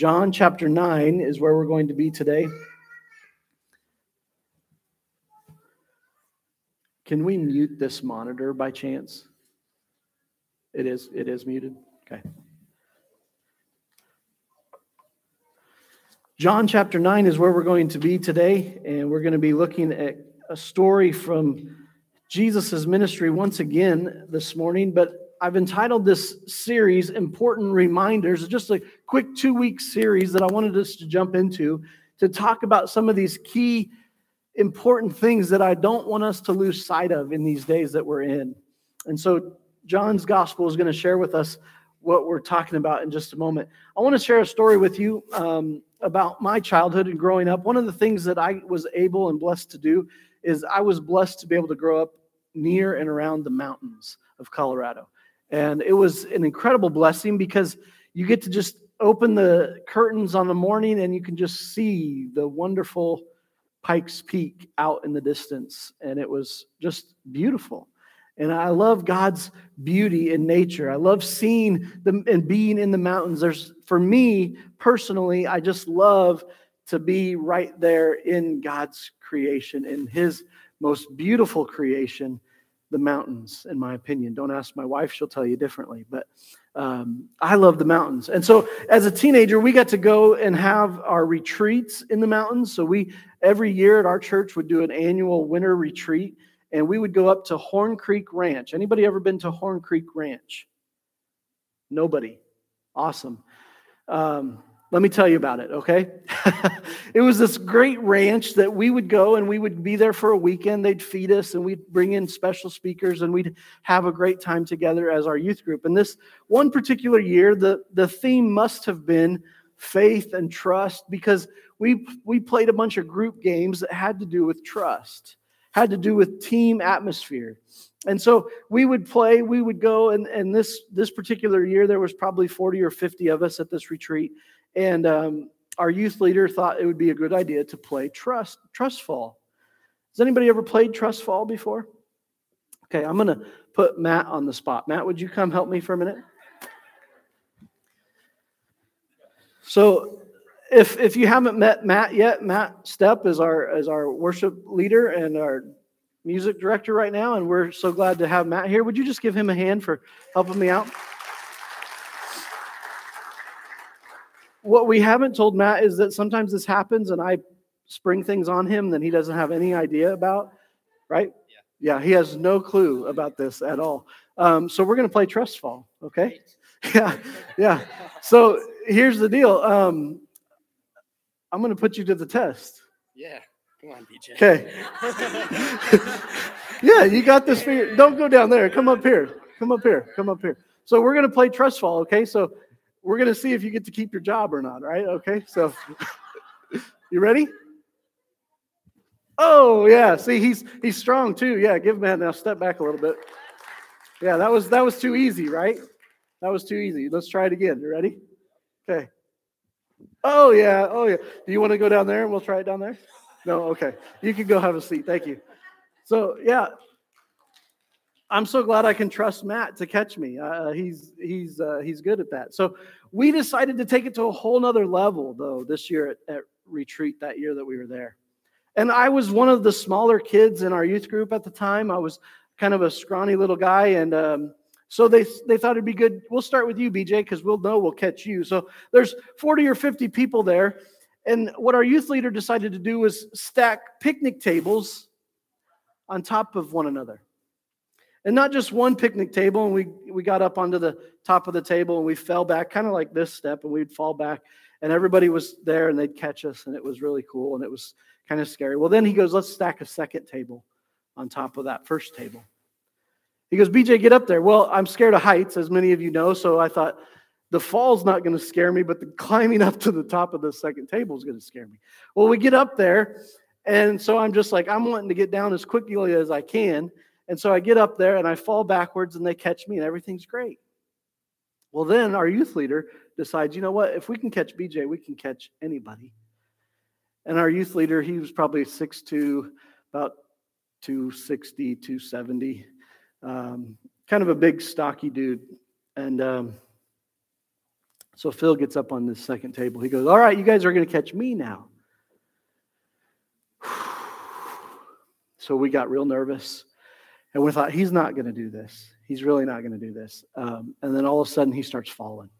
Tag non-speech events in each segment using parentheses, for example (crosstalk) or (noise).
John chapter 9 is where we're going to be today. Can we mute this monitor by chance? It is it is muted. Okay. John chapter 9 is where we're going to be today and we're going to be looking at a story from Jesus' ministry once again this morning, but I've entitled this series Important Reminders, just a quick two week series that I wanted us to jump into to talk about some of these key important things that I don't want us to lose sight of in these days that we're in. And so, John's gospel is going to share with us what we're talking about in just a moment. I want to share a story with you um, about my childhood and growing up. One of the things that I was able and blessed to do is I was blessed to be able to grow up near and around the mountains of Colorado. And it was an incredible blessing because you get to just open the curtains on the morning and you can just see the wonderful Pikes Peak out in the distance. And it was just beautiful. And I love God's beauty in nature. I love seeing them and being in the mountains. There's, for me personally, I just love to be right there in God's creation, in His most beautiful creation the mountains, in my opinion. Don't ask my wife, she'll tell you differently. But um, I love the mountains. And so as a teenager, we got to go and have our retreats in the mountains. So we, every year at our church, would do an annual winter retreat. And we would go up to Horn Creek Ranch. Anybody ever been to Horn Creek Ranch? Nobody. Awesome. Um, let me tell you about it, okay? (laughs) it was this great ranch that we would go and we would be there for a weekend. They'd feed us and we'd bring in special speakers and we'd have a great time together as our youth group. And this one particular year, the, the theme must have been faith and trust because we, we played a bunch of group games that had to do with trust, had to do with team atmosphere. And so we would play, we would go, and, and this, this particular year, there was probably 40 or 50 of us at this retreat and um, our youth leader thought it would be a good idea to play trust trust fall. Has anybody ever played trust fall before? Okay, I'm to put Matt on the spot. Matt, would you come help me for a minute? So, if if you haven't met Matt yet, Matt Step is our is our worship leader and our music director right now, and we're so glad to have Matt here. Would you just give him a hand for helping me out? What we haven't told Matt is that sometimes this happens and I spring things on him that he doesn't have any idea about, right? Yeah, yeah he has no clue about this at all. Um, so we're going to play Trust Fall, okay? (laughs) Yeah, yeah. So here's the deal. Um, I'm going to put you to the test. Yeah, come on, BJ. Okay. (laughs) (laughs) yeah, you got this. For Don't go down there. Come up here. Come up here. Come up here. So we're going to play Trust Fall, okay? So we're going to see if you get to keep your job or not, right? Okay, so (laughs) you ready? Oh yeah, see he's he's strong too. Yeah, give him that. Now step back a little bit. Yeah, that was that was too easy, right? That was too easy. Let's try it again. You ready? Okay. Oh yeah, oh yeah. Do you want to go down there and we'll try it down there? No, okay. You can go have a seat. Thank you. So yeah, I'm so glad I can trust Matt to catch me. Uh, he's he's uh, he's good at that. So we decided to take it to a whole nother level though this year at, at retreat that year that we were there. And I was one of the smaller kids in our youth group at the time. I was kind of a scrawny little guy, and um, so they they thought it'd be good. We'll start with you, BJ, because we'll know we'll catch you. So there's 40 or 50 people there, and what our youth leader decided to do was stack picnic tables on top of one another. And not just one picnic table, and we, we got up onto the top of the table and we fell back, kind of like this step, and we'd fall back, and everybody was there and they'd catch us, and it was really cool and it was kind of scary. Well, then he goes, Let's stack a second table on top of that first table. He goes, BJ, get up there. Well, I'm scared of heights, as many of you know, so I thought the fall's not going to scare me, but the (laughs) climbing up to the top of the second table is going to scare me. Well, we get up there, and so I'm just like, I'm wanting to get down as quickly as I can. And so I get up there and I fall backwards and they catch me and everything's great. Well, then our youth leader decides, you know what? If we can catch BJ, we can catch anybody. And our youth leader, he was probably six 6'2, about 260, 270, um, kind of a big, stocky dude. And um, So Phil gets up on this second table. He goes, All right, you guys are going to catch me now. (sighs) So we got real nervous. And we thought, He's not going to do this. He's really not going to do this. Um, and then all of a sudden, he starts falling.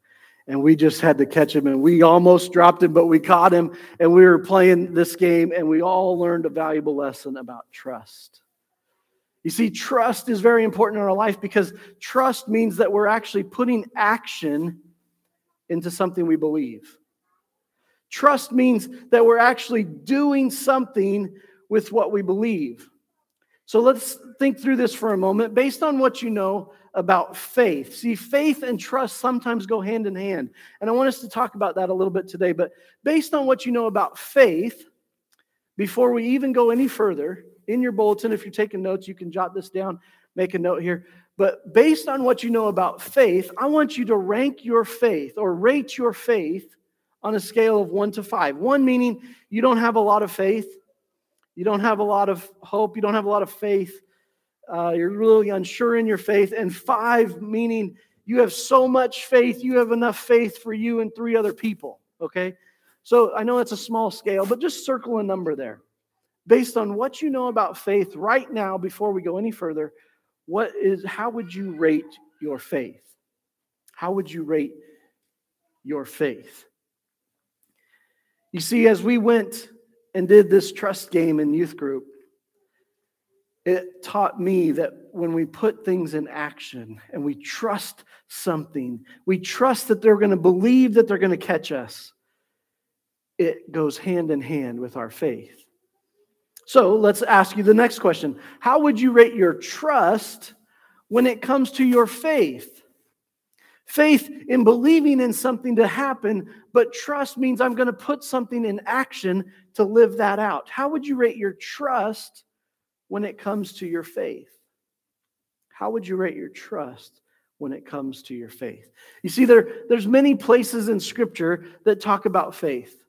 And we just had to catch him. And we almost dropped him, but we caught him. And we were playing this game. And we all learned a valuable lesson about trust. You see, trust is very important in our life because trust means that we're actually putting action into something we believe. Trust means that we're actually doing something with what we believe. So let's think through this for a moment based on what you know about faith. See, faith and trust sometimes go hand in hand. And I want us to talk about that a little bit today. But based on what you know about faith, before we even go any further, in your bulletin, if you're taking notes, you can jot this down, make a note here. But based on what you know about faith, I want you to rank your faith or rate your faith on a scale of one to five. One meaning you don't have a lot of faith, you don't have a lot of hope, you don't have a lot of faith, uh, you're really unsure in your faith. And five meaning you have so much faith, you have enough faith for you and three other people. Okay? So I know it's a small scale, but just circle a number there. Based on what you know about faith right now, before we go any further, what is how would you rate your faith? How would you rate your faith? You see, as we went and did this trust game in youth group, it taught me that when we put things in action and we trust something, we trust that they're going to believe that they're going to catch us, it goes hand in hand with our faith. So let's ask you the next question How would you rate your trust when it comes to your faith? Faith in believing in something to happen, but trust means I'm going to put something in action to live that out. How would you rate your trust when it comes to your faith? How would you rate your trust when it comes to your faith? You see, there, there's many places in Scripture that talk about faith.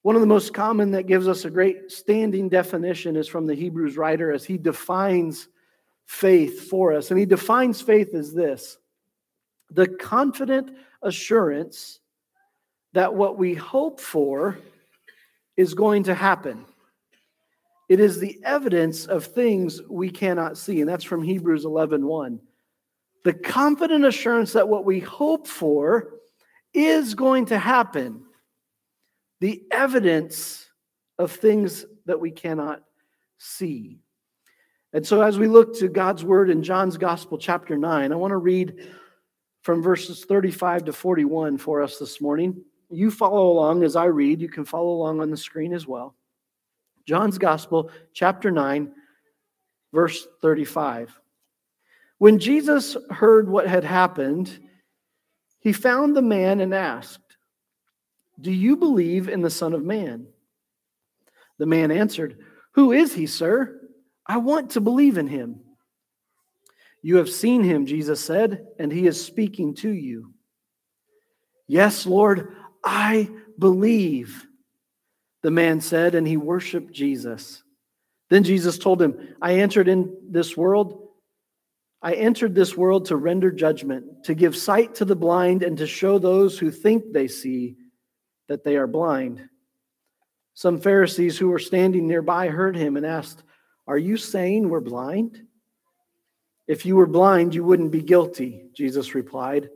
One of the most common that gives us a great standing definition is from the Hebrews writer as he defines faith for us. And he defines faith as this the confident assurance that what we hope for is going to happen. It is the evidence of things we cannot see. And that's from Hebrews 11 1. The confident assurance that what we hope for is going to happen the evidence of things that we cannot see. And so, as we look to God's word in John's Gospel, chapter 9, I want to read from verses 35 to 41 for us this morning. You follow along as I read. You can follow along on the screen as well. John's Gospel, chapter 9, verse 35. When Jesus heard what had happened, he found the man and asked, do you believe in the Son of Man? The man answered, Who is he, sir? I want to believe in him. You have seen him, Jesus said, and he is speaking to you. Yes, Lord, I believe, the man said, and he worshiped Jesus. Then Jesus told him, I entered in this world. I entered this world to render judgment, to give sight to the blind, and to show those who think they see that they are blind. Some Pharisees who were standing nearby heard him and asked, Are you saying we're blind? If you were blind, you wouldn't be guilty, Jesus replied,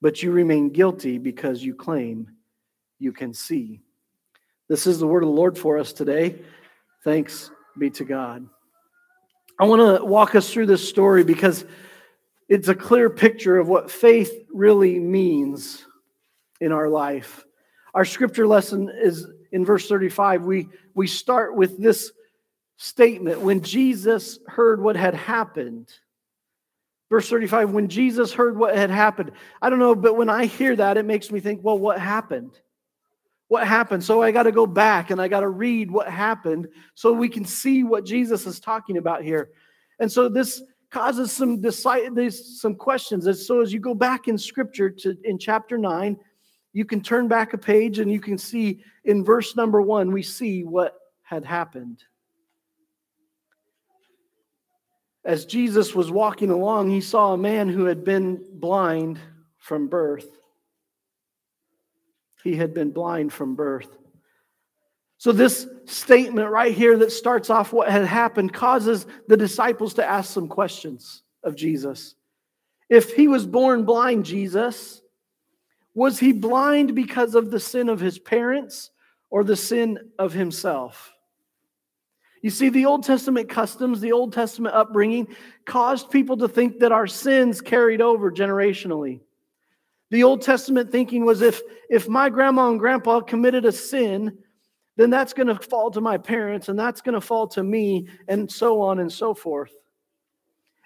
but you remain guilty because you claim you can see. This is the word of the Lord for us today. Thanks be to God. I want to walk us through this story because it's a clear picture of what faith really means in our life. Our scripture lesson is in verse 35. We, we start with this statement when Jesus heard what had happened. Verse 35, when Jesus heard what had happened. I don't know, but when I hear that, it makes me think, well, what happened? What happened? So I got to go back and I got to read what happened so we can see what Jesus is talking about here. And so this causes some some questions. And so as you go back in scripture to in chapter 9, you can turn back a page and you can see in verse number one, we see what had happened. As Jesus was walking along, he saw a man who had been blind from birth. he had been blind from birth. So, this statement right here that starts off what had happened causes the disciples to ask some questions of Jesus. If he was born blind, Jesus, was he blind because of the sin of his parents or the sin of himself? You see, the Old Testament customs, the Old Testament upbringing caused people to think that our sins carried over generationally. The Old Testament thinking was if, if my grandma and grandpa committed a sin, then that's going to fall to my parents and that's going to fall to me, and so on and so forth.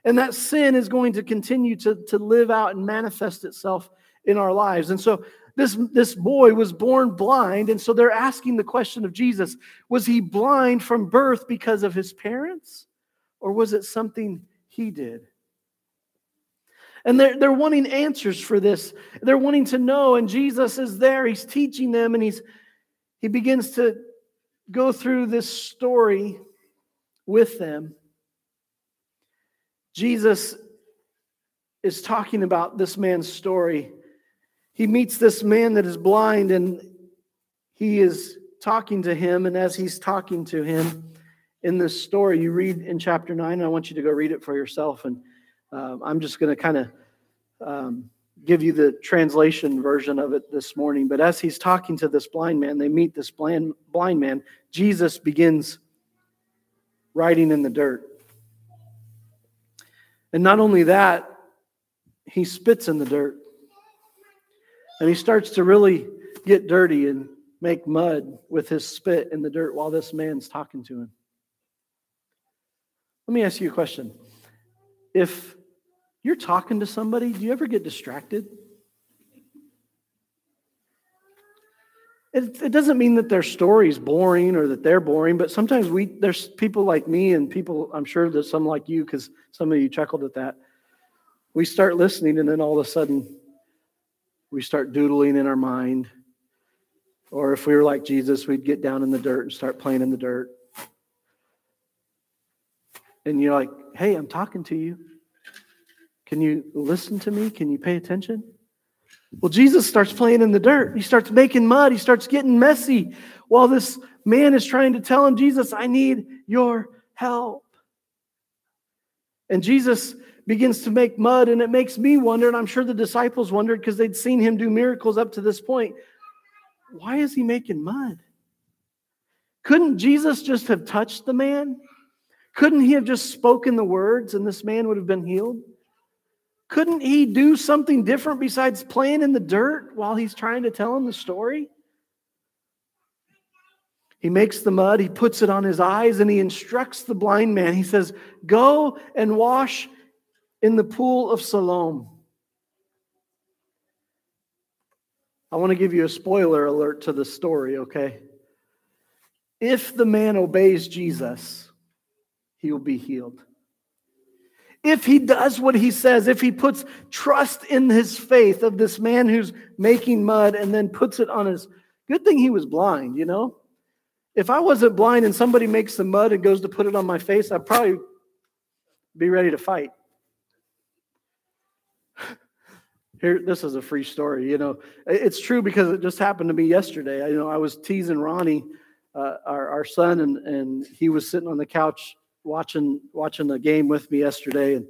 And that sin is going to continue to, to live out and manifest itself in our lives. And so this, this boy was born blind. And so they're asking the question of Jesus was he blind from birth because of his parents? Or was it something he did? And they're, they're wanting answers for this. They're wanting to know. And Jesus is there. He's teaching them and he's, he begins to go through this story with them. Jesus is talking about this man's story he meets this man that is blind and he is talking to him. And as he's talking to him in this story, you read in chapter 9, I want you to go read it for yourself. And uh, I'm just going to kind of um, give you the translation version of it this morning. But as he's talking to this blind man, they meet this blind, blind man. Jesus begins writing in the dirt. And not only that, he spits in the dirt. And he starts to really get dirty and make mud with his spit in the dirt while this man's talking to him. Let me ask you a question. If you're talking to somebody, do you ever get distracted? It, it doesn't mean that their story's boring or that they're boring, but sometimes we there's people like me and people I'm sure there's some like you because some of you chuckled at that. We start listening and then all of a sudden we start doodling in our mind. Or if we were like Jesus, we'd get down in the dirt and start playing in the dirt. And you're like, hey, I'm talking to you. Can you listen to me? Can you pay attention? Well, Jesus starts playing in the dirt. He starts making mud. He starts getting messy while this man is trying to tell him, Jesus, I need your help. And Jesus begins to make mud, and it makes me wonder, and I'm sure the disciples wondered because they'd seen him do miracles up to this point. Why is he making mud? Couldn't Jesus just have touched the man? Couldn't he have just spoken the words and this man would have been healed? Couldn't he do something different besides playing in the dirt while he's trying to tell him the story? He makes the mud, he puts it on his eyes, and he instructs the blind man. He says, Go and wash in the pool of Siloam. I want to give you a spoiler alert to the story, okay? If the man obeys Jesus, he will be healed. If he does what he says, if he puts trust in his faith of this man who's making mud and then puts it on his good thing he was blind, you know? If I wasn't blind and somebody makes the mud and goes to put it on my face, I'd probably be ready to fight. Here, this is a free story. You know, it's true because it just happened to me yesterday. I, you know, I was teasing Ronnie, uh, our, our son, and, and he was sitting on the couch watching watching the game with me yesterday, and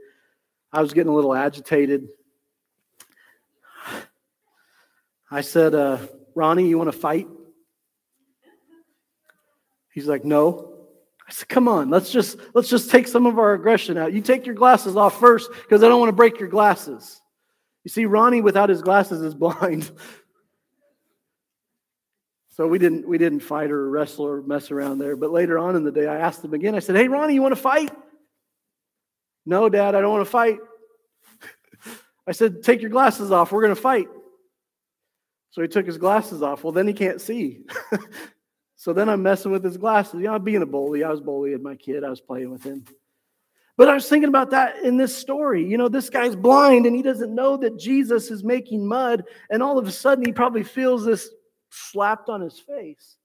I was getting a little agitated. I said, uh, "Ronnie, you want to fight?" He's like, "No." I said, "Come on, let's just let's just take some of our aggression out. You take your glasses off first because I don't want to break your glasses." You see, Ronnie without his glasses is blind. So we didn't we didn't fight or wrestle or mess around there. But later on in the day, I asked him again. I said, "Hey, Ronnie, you want to fight?" No, Dad, I don't want to fight. (laughs) I said, "Take your glasses off. We're going to fight." So he took his glasses off. Well, then he can't see. (laughs) so then I'm messing with his glasses. You know, I'm being a bully. I was bullying my kid. I was playing with him. But I was thinking about that in this story. You know, this guy's blind and he doesn't know that Jesus is making mud, and all of a sudden he probably feels this slapped on his face.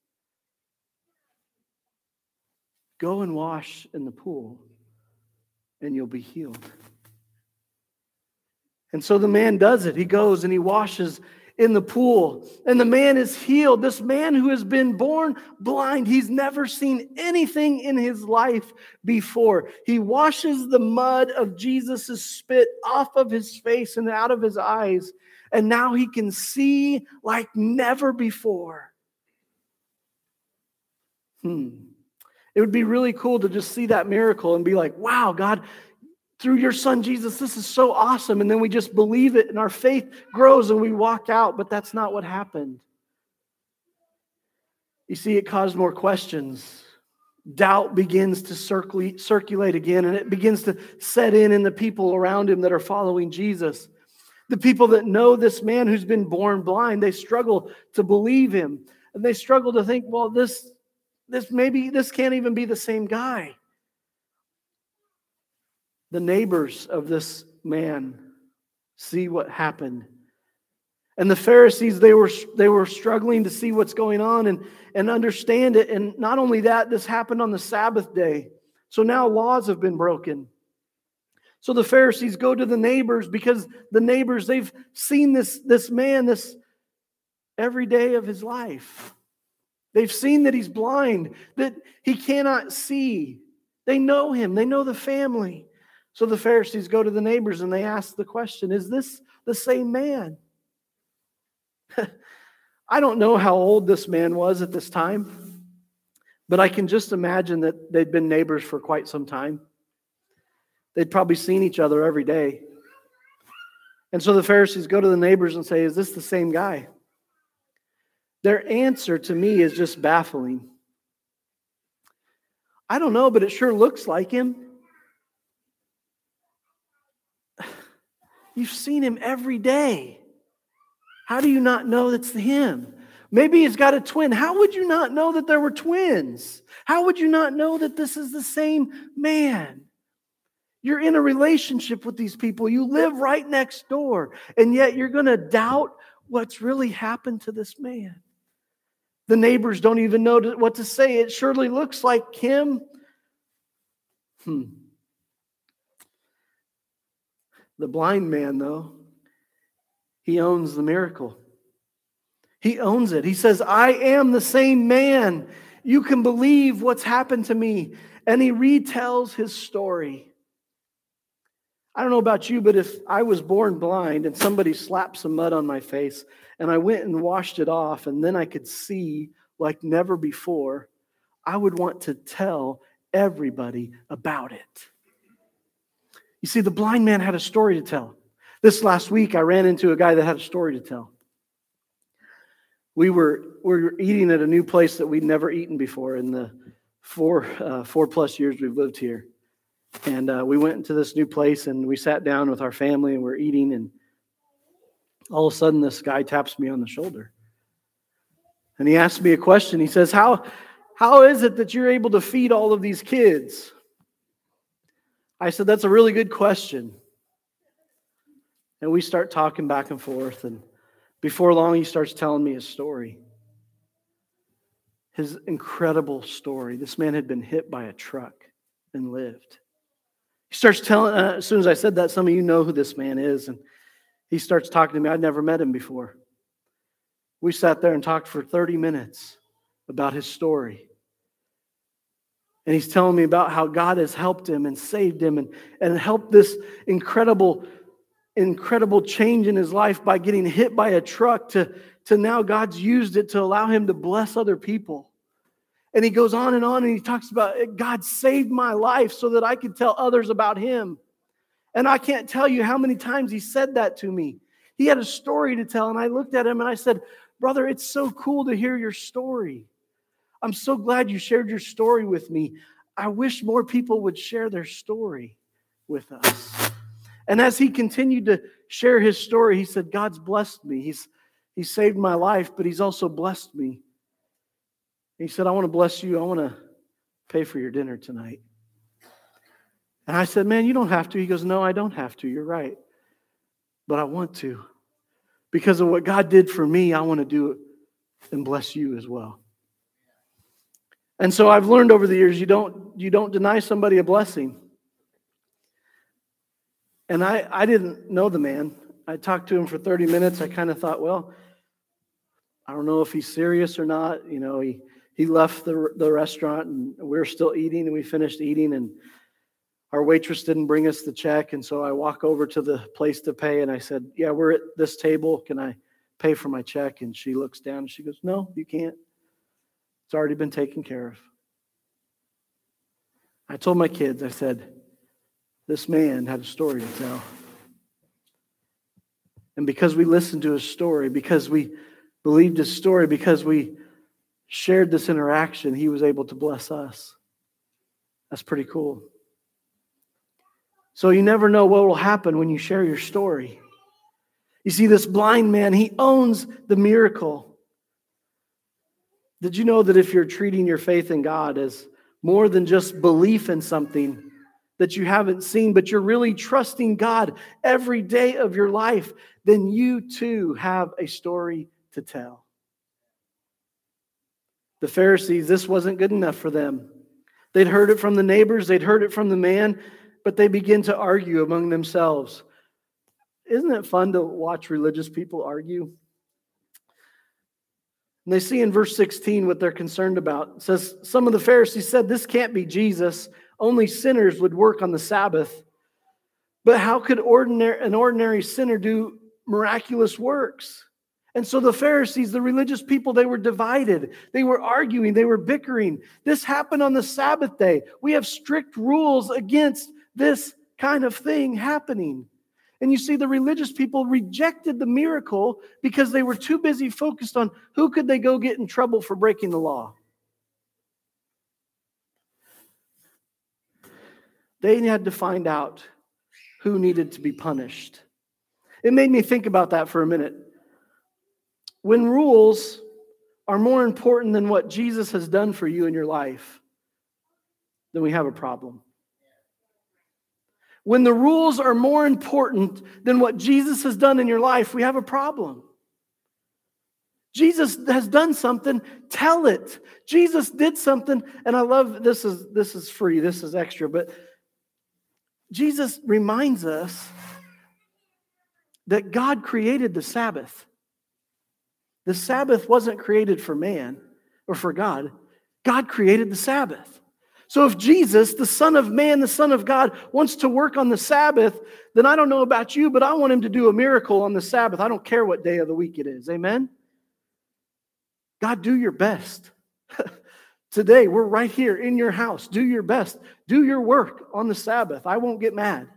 Go and wash in the pool, and you'll be healed. And so the man does it. He goes and he washes in the pool, and the man is healed. This man who has been born blind, he's never seen anything in his life before. He washes the mud of Jesus' spit off of his face and out of his eyes, and now he can see like never before. Hmm. It would be really cool to just see that miracle and be like, wow, God, through your son Jesus, this is so awesome. And then we just believe it and our faith grows and we walk out, but that's not what happened. You see, it caused more questions. Doubt begins to circulate again, and it begins to set in in the people around him that are following Jesus. The people that know this man who's been born blind, they struggle to believe him. And they struggle to think, well, this, this maybe this can't even be the same guy the neighbors of this man see what happened. And the Pharisees, they were, they were struggling to see what's going on and, and understand it. And not only that, this happened on the Sabbath day. So now laws have been broken. So the Pharisees go to the neighbors because the neighbors, they've seen this, this man this every day of his life. They've seen that he's blind, that he cannot see. They know him, they know the family. So the Pharisees go to the neighbors and they ask the question Is this the same man? (laughs) I don't know how old this man was at this time, but I can just imagine that they'd been neighbors for quite some time. They'd probably seen each other every day. And so the Pharisees go to the neighbors and say, Is this the same guy? Their answer to me is just baffling. I don't know, but it sure looks like him. You've seen him every day. How do you not know that's him? Maybe he's got a twin. How would you not know that there were twins? How would you not know that this is the same man? You're in a relationship with these people. You live right next door, and yet you're going to doubt what's really happened to this man. The neighbors don't even know what to say. It surely looks like him. Hmm. The blind man, though, he owns the miracle. He owns it. He says, I am the same man. You can believe what's happened to me. And he retells his story. I don't know about you, but if I was born blind and somebody slapped some mud on my face and I went and washed it off and then I could see like never before, I would want to tell everybody about it. You see, the blind man had a story to tell. This last week, I ran into a guy that had a story to tell. We were, we were eating at a new place that we'd never eaten before in the four, uh, four plus years we've lived here. And uh, we went into this new place and we sat down with our family and we're eating. And all of a sudden, this guy taps me on the shoulder. And he asks me a question. He says, How, how is it that you're able to feed all of these kids? I said, That's a really good question. And we start talking back and forth. And before long, he starts telling me his story. His incredible story. This man had been hit by a truck and lived. He starts telling, uh, as soon as I said that, some of you know who this man is. And he starts talking to me. I'd never met him before. We sat there and talked for 30 minutes about his story. And he's telling me about how God has helped him and saved him and, and helped this incredible, incredible change in his life by getting hit by a truck to, to now God's used it to allow him to bless other people. And he goes on and on and he talks about God saved my life so that I could tell others about him. And I can't tell you how many times he said that to me. He had a story to tell, and I looked at him and I said, Brother, it's so cool to hear your story. I'm so glad you shared your story with me. I wish more people would share their story with us. And as he continued to share his story, he said, God's blessed me. He's, he saved my life, but he's also blessed me. He said, I want to bless you. I want to pay for your dinner tonight. And I said, Man, you don't have to. He goes, No, I don't have to. You're right. But I want to. Because of what God did for me, I want to do it and bless you as well. And so I've learned over the years you don't, you don't deny somebody a blessing. And I, I didn't know the man. I talked to him for 30 minutes. I kind of thought, well, I don't know if he's serious or not. You know, he, he left the, the restaurant and we are still eating and we finished eating and our waitress didn't bring us the check. And so I walk over to the place to pay and I said, Yeah, we're at this table. Can I pay for my check? And she looks down and she goes, No, you can't. It's already been taken care of. I told my kids, I said, This man had a story to tell. And because we listened to his story, because we believed his story, because we shared this interaction, he was able to bless us. That's pretty cool. So you never know what will happen when you share your story. You see, this blind man, he owns the miracle. Did you know that if you're treating your faith in God as more than just belief in something, that you haven't seen, but you're really trusting God every day of your life, then you too have a story to tell. The Pharisees, this wasn't good enough for them. They'd heard it from the neighbors, they'd heard it from the man, but they begin to argue among themselves. Isn't it fun to watch religious people argue? And they see in verse 16 what they're concerned about. It says, Some of the Pharisees said, This can't be Jesus. Only sinners would work on the Sabbath. But how could ordinary, an ordinary sinner do miraculous works? And so the Pharisees, the religious people, they were divided. They were arguing, they were bickering. This happened on the Sabbath day. We have strict rules against this kind of thing happening. And you see, the religious people rejected the miracle because they were too busy focused on who could they go get in trouble for breaking the law. They had to find out who needed to be punished. It made me think about that for a minute. When rules are more important than what Jesus has done for you in your life, then we have a problem. When the rules are more important than what Jesus has done in your life, we have a problem. Jesus has done something, tell it. Jesus did something, and I love this is this is free, this is extra, but Jesus reminds us that God created the Sabbath. The Sabbath wasn't created for man or for God, God created the Sabbath. So if Jesus, the Son of Man, the Son of God, wants to work on the Sabbath, then I don't know about you, but I want him to do a miracle on the Sabbath. I don't care what day of the week it is. Amen? God, do your best. (laughs) Today, we're right here in your house. Do your best. Do your work on the Sabbath. I won't get mad.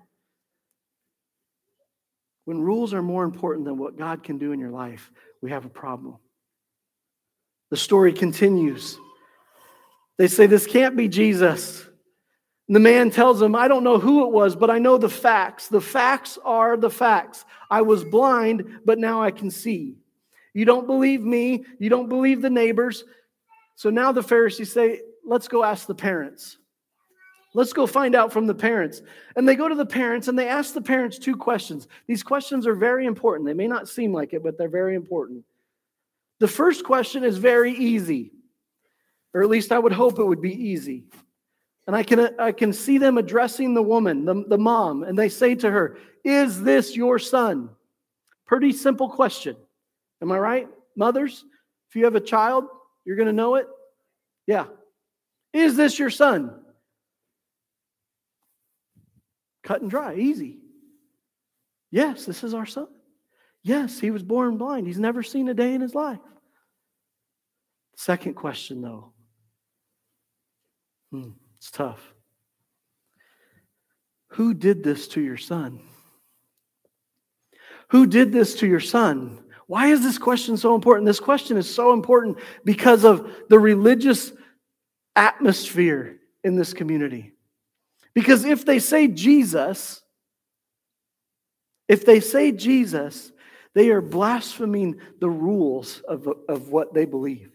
When rules are more important than what God can do in your life, we have a problem. The story continues. They say, This can't be Jesus. And the man tells them, I don't know who it was, but I know the facts. The facts are the facts. I was blind, but now I can see. You don't believe me. You don't believe the neighbors. So now the Pharisees say, let's go ask the parents. Let's go find out from the parents. And they go to the parents and they ask the parents two questions. These questions are very important. They may not seem like it, but they're very important. The first question is very easy, or at least I would hope it would be easy. And I can, I can see them addressing the woman, the, the mom, and they say to her, Is this your son? Pretty simple question. Am I right? Mothers, if you have a child, you're going to know it? Yeah. Is this your son? Cut and dry, easy. Yes, this is our son. Yes, he was born blind. He's never seen a day in his life. Second question, though. Hmm, it's tough. Who did this to your son? Who did this to your son? Why is this question so important? This question is so important because of the religious atmosphere in this community. Because if they say Jesus, if they say Jesus, they are blaspheming the rules of, of what they believe.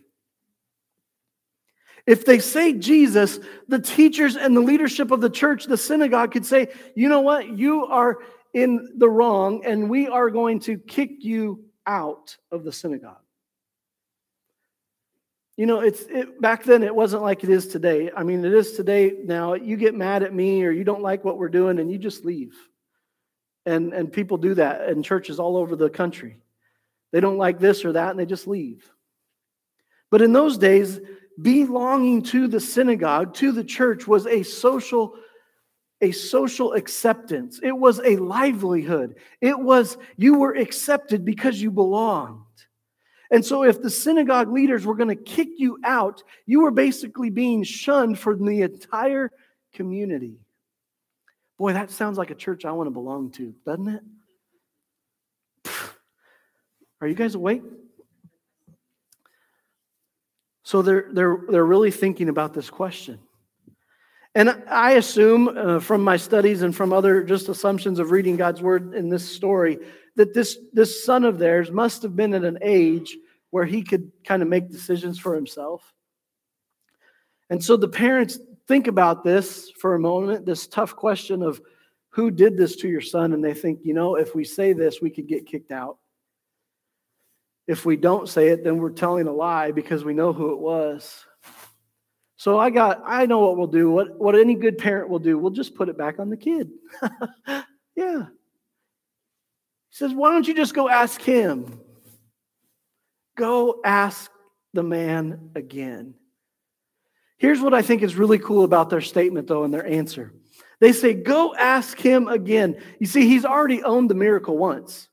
If they say Jesus, the teachers and the leadership of the church, the synagogue could say, you know what? You are in the wrong, and we are going to kick you out of the synagogue. You know, it's it, back then it wasn't like it is today. I mean, it is today now. You get mad at me or you don't like what we're doing and you just leave. And and people do that in churches all over the country. They don't like this or that and they just leave. But in those days, belonging to the synagogue, to the church, was a social a social acceptance. It was a livelihood. It was you were accepted because you belonged. And so, if the synagogue leaders were going to kick you out, you were basically being shunned from the entire community. Boy, that sounds like a church I want to belong to, doesn't it? Are you guys awake? So they're, they're, they're really thinking about this question. And I assume uh, from my studies and from other just assumptions of reading God's word in this story that this, this son of theirs must have been at an age where he could kind of make decisions for himself. And so the parents think about this for a moment, this tough question of who did this to your son, and they think, you know, if we say this, we could get kicked out. If we don't say it, then we're telling a lie because we know who it was. So I got, I know what we'll do. What, what any good parent will do, we'll just put it back on the kid. (laughs) yeah. He says, why don't you just go ask him? Go ask the man again. Here's what I think is really cool about their statement, though, and their answer. They say, Go ask him again. You see, he's already owned the miracle once.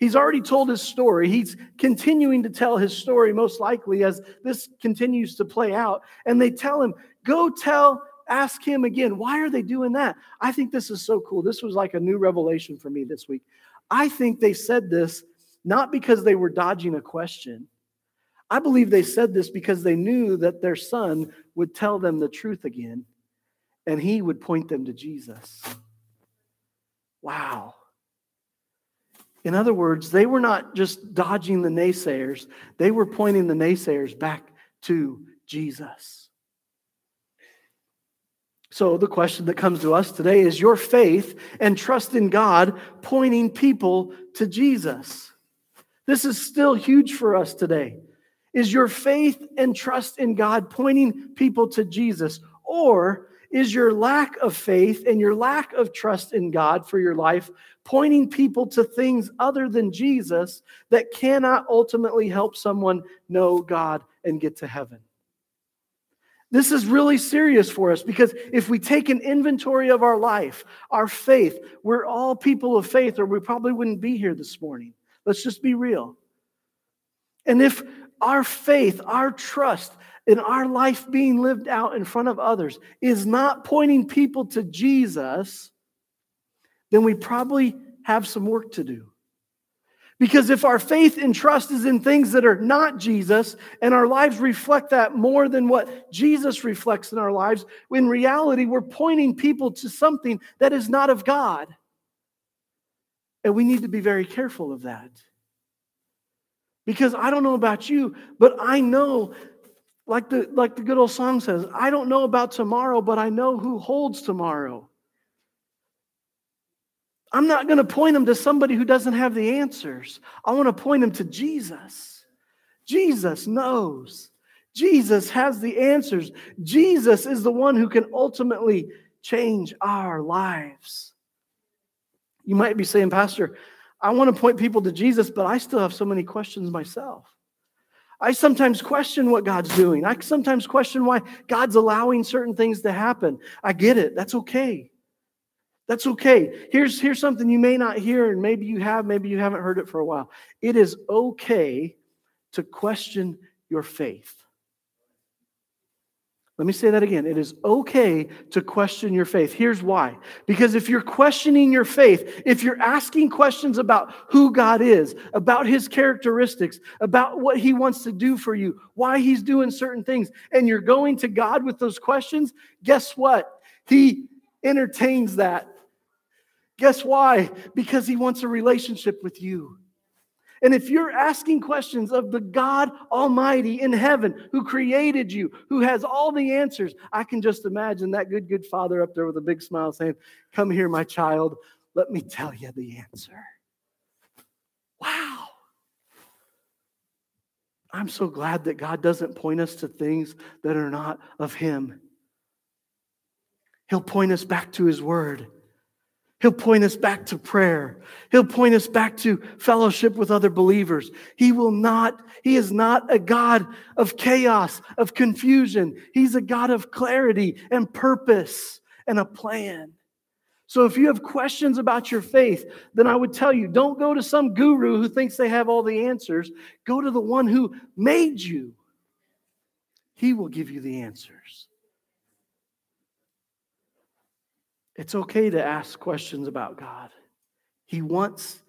He's already told his story. He's continuing to tell his story, most likely, as this continues to play out. And they tell him, Go tell, ask him again. Why are they doing that? I think this is so cool. This was like a new revelation for me this week. I think they said this not because they were dodging a question. I believe they said this because they knew that their son would tell them the truth again and he would point them to Jesus. Wow. In other words, they were not just dodging the naysayers, they were pointing the naysayers back to Jesus. So, the question that comes to us today is your faith and trust in God pointing people to Jesus? This is still huge for us today. Is your faith and trust in God pointing people to Jesus? Or is your lack of faith and your lack of trust in God for your life pointing people to things other than Jesus that cannot ultimately help someone know God and get to heaven. This is really serious for us because if we take an inventory of our life, our faith, we're all people of faith, or we probably wouldn't be here this morning. Let's just be real. And if our faith, our trust in our life being lived out in front of others is not pointing people to Jesus, then we probably have some work to do. Because if our faith and trust is in things that are not Jesus and our lives reflect that more than what Jesus reflects in our lives, in reality, we're pointing people to something that is not of God. And we need to be very careful of that. Because I don't know about you, but I know, like the, like the good old song says, I don't know about tomorrow, but I know who holds tomorrow. I'm not going to point them to somebody who doesn't have the answers. I want to point them to Jesus. Jesus knows. Jesus has the answers. Jesus is the one who can ultimately change our lives. You might be saying, Pastor, I want to point people to Jesus, but I still have so many questions myself. I sometimes question what God's doing. I sometimes question why God's allowing certain things to happen. I get it. That's okay. That's okay. Here's, here's something you may not hear, and maybe you have, maybe you haven't heard it for a while. It is okay to question your faith. Let me say that again. It is okay to question your faith. Here's why. Because if you're questioning your faith, if you're asking questions about who God is, about his characteristics, about what he wants to do for you, why he's doing certain things, and you're going to God with those questions, guess what? He entertains that Guess why? Because he wants a relationship with you. And if you're asking questions of the God Almighty in heaven who created you, who has all the answers, I can just imagine that good, good father up there with a big smile saying, Come here, my child, let me tell you the answer. Wow. I'm so glad that God doesn't point us to things that are not of Him. He'll point us back to His Word. He'll point us back to prayer. He'll point us back to fellowship with other believers. He will not, he is not a God of chaos, of confusion. He's a God of clarity and purpose and a plan. So if you have questions about your faith, then I would tell you don't go to some guru who thinks they have all the answers. Go to the one who made you. He will give you the answers. It's okay to ask questions about God. He wants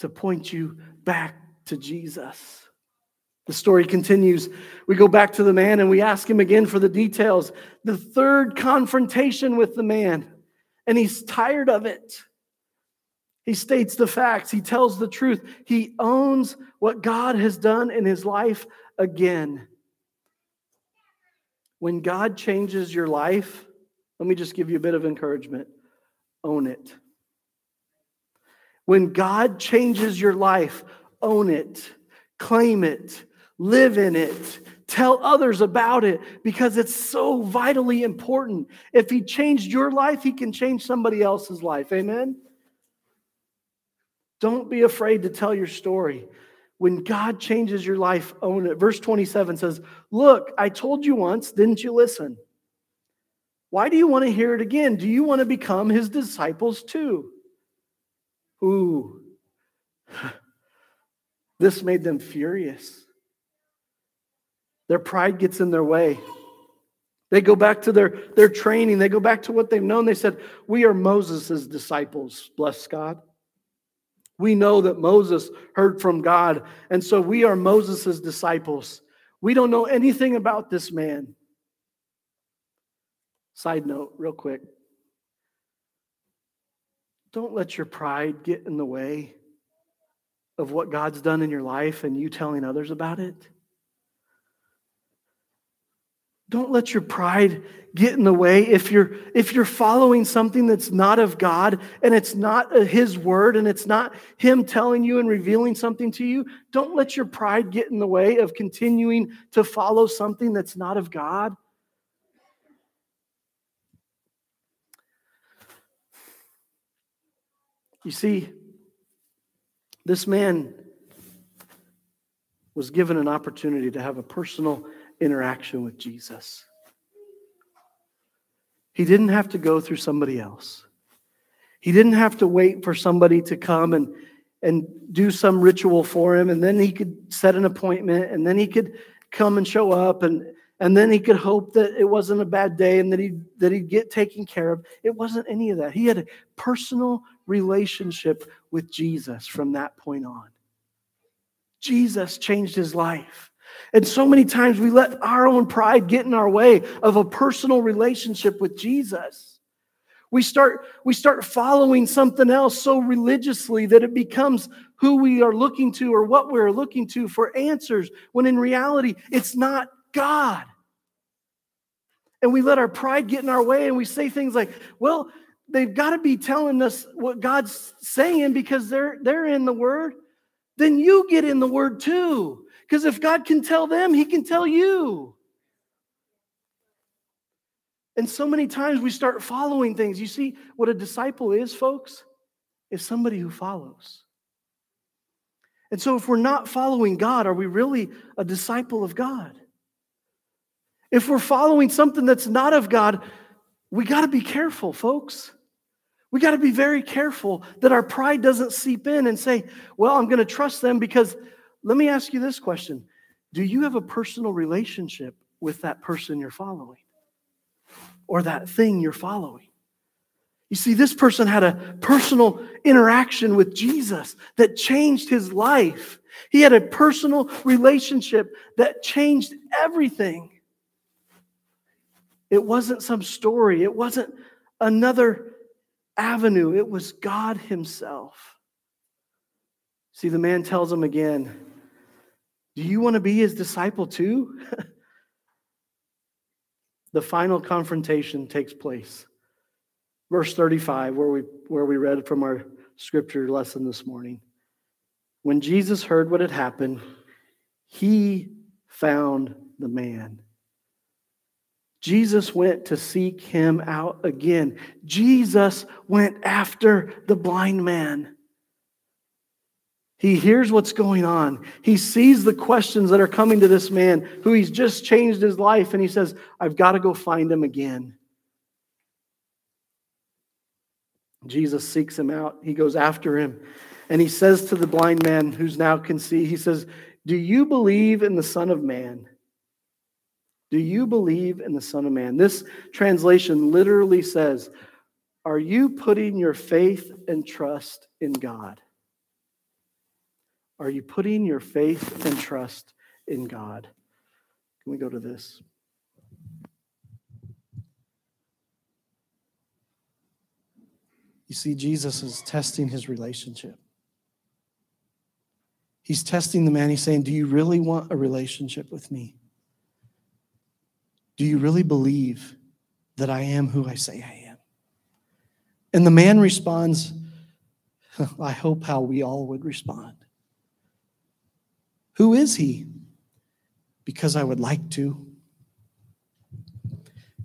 to point you back to Jesus. The story continues. We go back to the man and we ask him again for the details. The third confrontation with the man, and he's tired of it. He states the facts, he tells the truth, he owns what God has done in his life again. When God changes your life, let me just give you a bit of encouragement own it. When God changes your life, own it, claim it, live in it, tell others about it because it's so vitally important. If He changed your life, He can change somebody else's life. Amen? Don't be afraid to tell your story. When God changes your life, own it. Verse 27 says, Look, I told you once, didn't you listen? Why do you want to hear it again? Do you want to become his disciples too? Ooh. (sighs) This made them furious. Their pride gets in their way. They go back to their, their training. They go back to what they've known. They said, We are Moses' disciples, bless God. We know that Moses heard from God, and so we are Moses' disciples. We don't know anything about this man. Side note, real quick. Don't let your pride get in the way of what God's done in your life and you telling others about it. Don't let your pride get in the way if you're if you're following something that's not of God and it's not his word and it's not him telling you and revealing something to you. Don't let your pride get in the way of continuing to follow something that's not of God. You see, this man was given an opportunity to have a personal interaction with Jesus. He didn't have to go through somebody else. He didn't have to wait for somebody to come and, and do some ritual for him, and then he could set an appointment, and then he could come and show up, and, and then he could hope that it wasn't a bad day and that he'd, that he'd get taken care of. It wasn't any of that. He had a personal relationship with Jesus from that point on. Jesus changed his life. And so many times we let our own pride get in our way of a personal relationship with Jesus. We start, we start following something else so religiously that it becomes who we are looking to or what we're looking to for answers, when in reality, it's not God. And we let our pride get in our way and we say things like, well, they've got to be telling us what God's saying because they're they're in the word. Then you get in the word too. Because if God can tell them, he can tell you. And so many times we start following things. You see, what a disciple is, folks, is somebody who follows. And so if we're not following God, are we really a disciple of God? If we're following something that's not of God, we got to be careful, folks. We got to be very careful that our pride doesn't seep in and say, well, I'm going to trust them because let me ask you this question Do you have a personal relationship with that person you're following or that thing you're following? You see, this person had a personal interaction with Jesus that changed his life. He had a personal relationship that changed everything. It wasn't some story, it wasn't another avenue, it was God Himself. See, the man tells him again, Do you want to be His disciple too? (laughs) the final confrontation takes place. Verse 35, where we, where we read from our scripture lesson this morning. When Jesus heard what had happened, he found the man Jesus went to seek him out again. Jesus went after the blind man. He hears what's going on. He sees the questions that are coming to this man who he's just changed his life, and he says, I've got to go find him again. Jesus seeks him out. He goes after him. And he says to the blind man who's now can see, he says, Do you believe in the Son of Man? Do you believe in the Son of Man? This translation literally says, Are you putting your faith and trust in God? Are you putting your faith and trust in God? Can we go to this? You see, Jesus is testing his relationship. He's testing the man. He's saying, Do you really want a relationship with me? Do you really believe that I am who I say I am? And the man responds, I hope how we all would respond. Who is he? Because I would like to.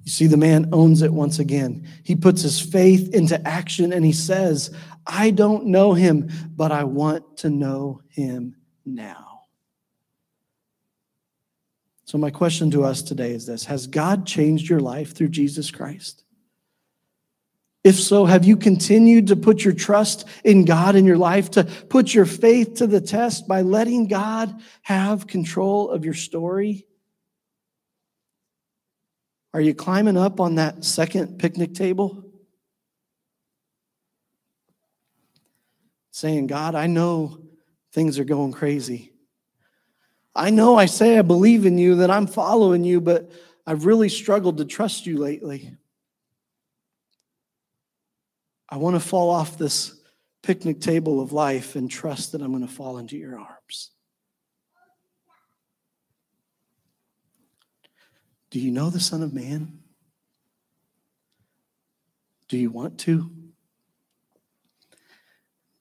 You see, the man owns it once again. He puts his faith into action and he says, I don't know him, but I want to know him now. So, my question to us today is this Has God changed your life through Jesus Christ? If so, have you continued to put your trust in God in your life, to put your faith to the test by letting God have control of your story? Are you climbing up on that second picnic table? Saying, God, I know things are going crazy. I know I say I believe in you, that I'm following you, but I've really struggled to trust you lately. I want to fall off this picnic table of life and trust that I'm going to fall into your arms. Do you know the Son of Man? Do you want to?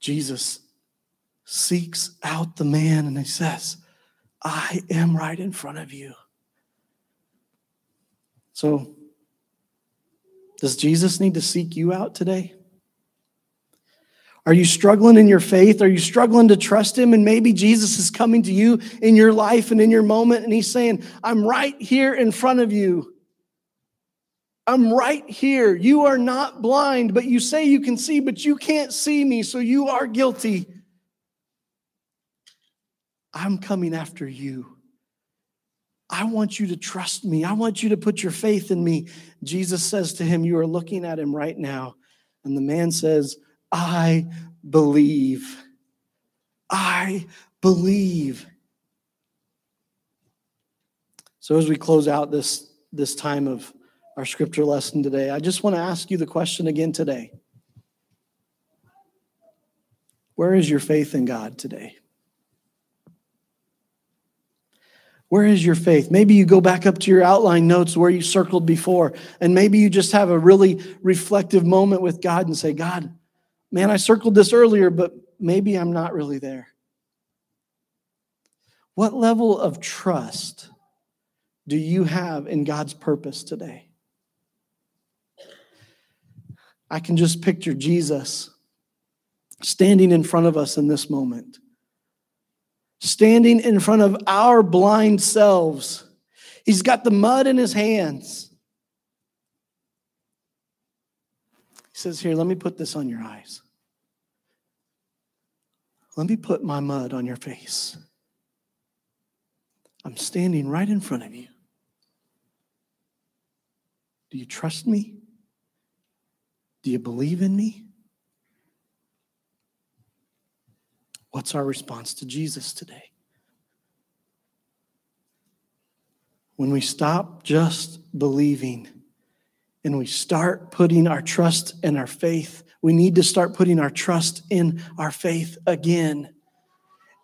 Jesus seeks out the man and he says, I am right in front of you. So, does Jesus need to seek you out today? Are you struggling in your faith? Are you struggling to trust Him? And maybe Jesus is coming to you in your life and in your moment, and He's saying, I'm right here in front of you. I'm right here. You are not blind, but you say you can see, but you can't see me, so you are guilty. I'm coming after you. I want you to trust me. I want you to put your faith in me. Jesus says to him, You are looking at him right now. And the man says, I believe. I believe. So as we close out this, this time of our scripture lesson today, I just want to ask you the question again today. Where is your faith in God today? Where is your faith? Maybe you go back up to your outline notes where you circled before, and maybe you just have a really reflective moment with God and say, God, man, I circled this earlier, but maybe I'm not really there. What level of trust do you have in God's purpose today? I can just picture Jesus standing in front of us in this moment standing in front of our blind selves. He's got the mud in his hands. He says, Here, let me put this on your eyes. Let me put my mud on your face. I'm standing right in front of you. Do you trust me? Do you believe in me? What's our response to Jesus today? When we stop just believing and we start putting our trust and our faith, we need to start putting our trust in our faith again.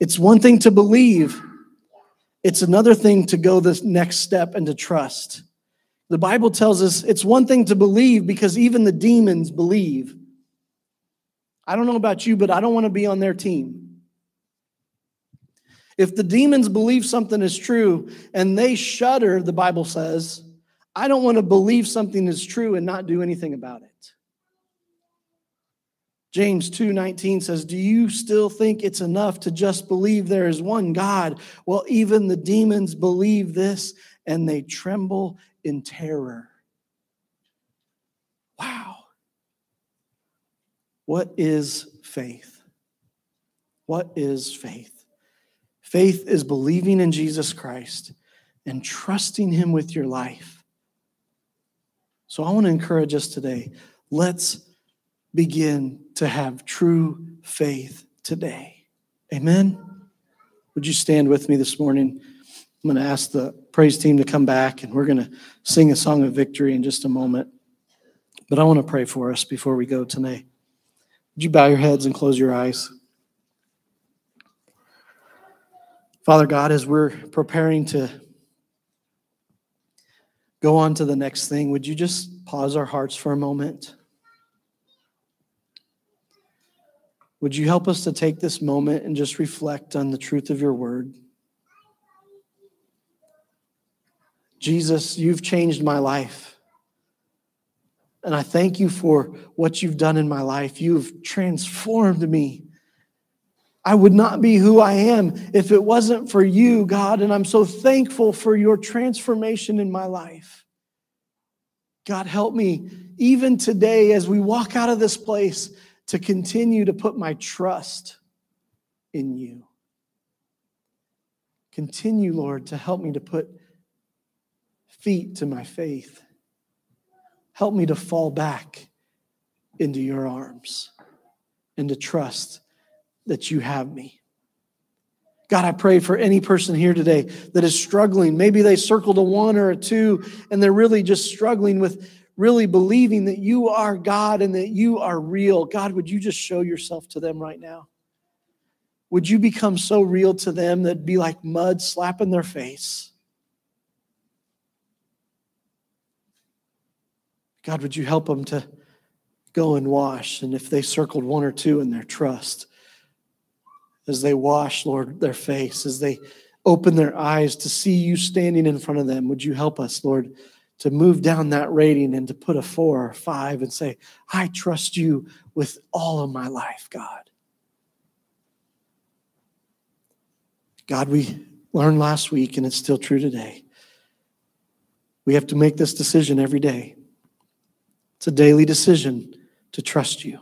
It's one thing to believe, it's another thing to go the next step and to trust. The Bible tells us it's one thing to believe because even the demons believe. I don't know about you, but I don't want to be on their team. If the demons believe something is true and they shudder, the Bible says, I don't want to believe something is true and not do anything about it. James 2:19 says, "Do you still think it's enough to just believe there is one God? Well, even the demons believe this and they tremble in terror." Wow. What is faith? What is faith? Faith is believing in Jesus Christ and trusting him with your life. So I want to encourage us today. Let's begin to have true faith today. Amen. Would you stand with me this morning? I'm going to ask the praise team to come back and we're going to sing a song of victory in just a moment. But I want to pray for us before we go tonight. Would you bow your heads and close your eyes? Father God, as we're preparing to go on to the next thing, would you just pause our hearts for a moment? Would you help us to take this moment and just reflect on the truth of your word? Jesus, you've changed my life. And I thank you for what you've done in my life. You've transformed me. I would not be who I am if it wasn't for you, God. And I'm so thankful for your transformation in my life. God, help me even today as we walk out of this place to continue to put my trust in you. Continue, Lord, to help me to put feet to my faith. Help me to fall back into your arms and to trust that you have me. God, I pray for any person here today that is struggling. Maybe they circled a one or a two and they're really just struggling with really believing that you are God and that you are real, God, would you just show yourself to them right now? Would you become so real to them that be like mud slapping their face? God, would you help them to go and wash? And if they circled one or two in their trust, as they wash, Lord, their face, as they open their eyes to see you standing in front of them, would you help us, Lord? to move down that rating and to put a four or five and say, I trust you with all of my life, God. God, we learned last week, and it's still true today. We have to make this decision every day. It's a daily decision to trust you.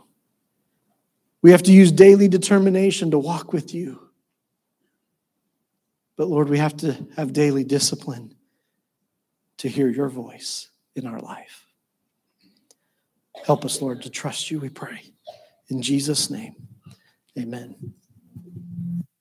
We have to use daily determination to walk with you. But Lord, we have to have daily discipline to hear your voice in our life. Help us, Lord, to trust you, we pray. In Jesus' name, amen.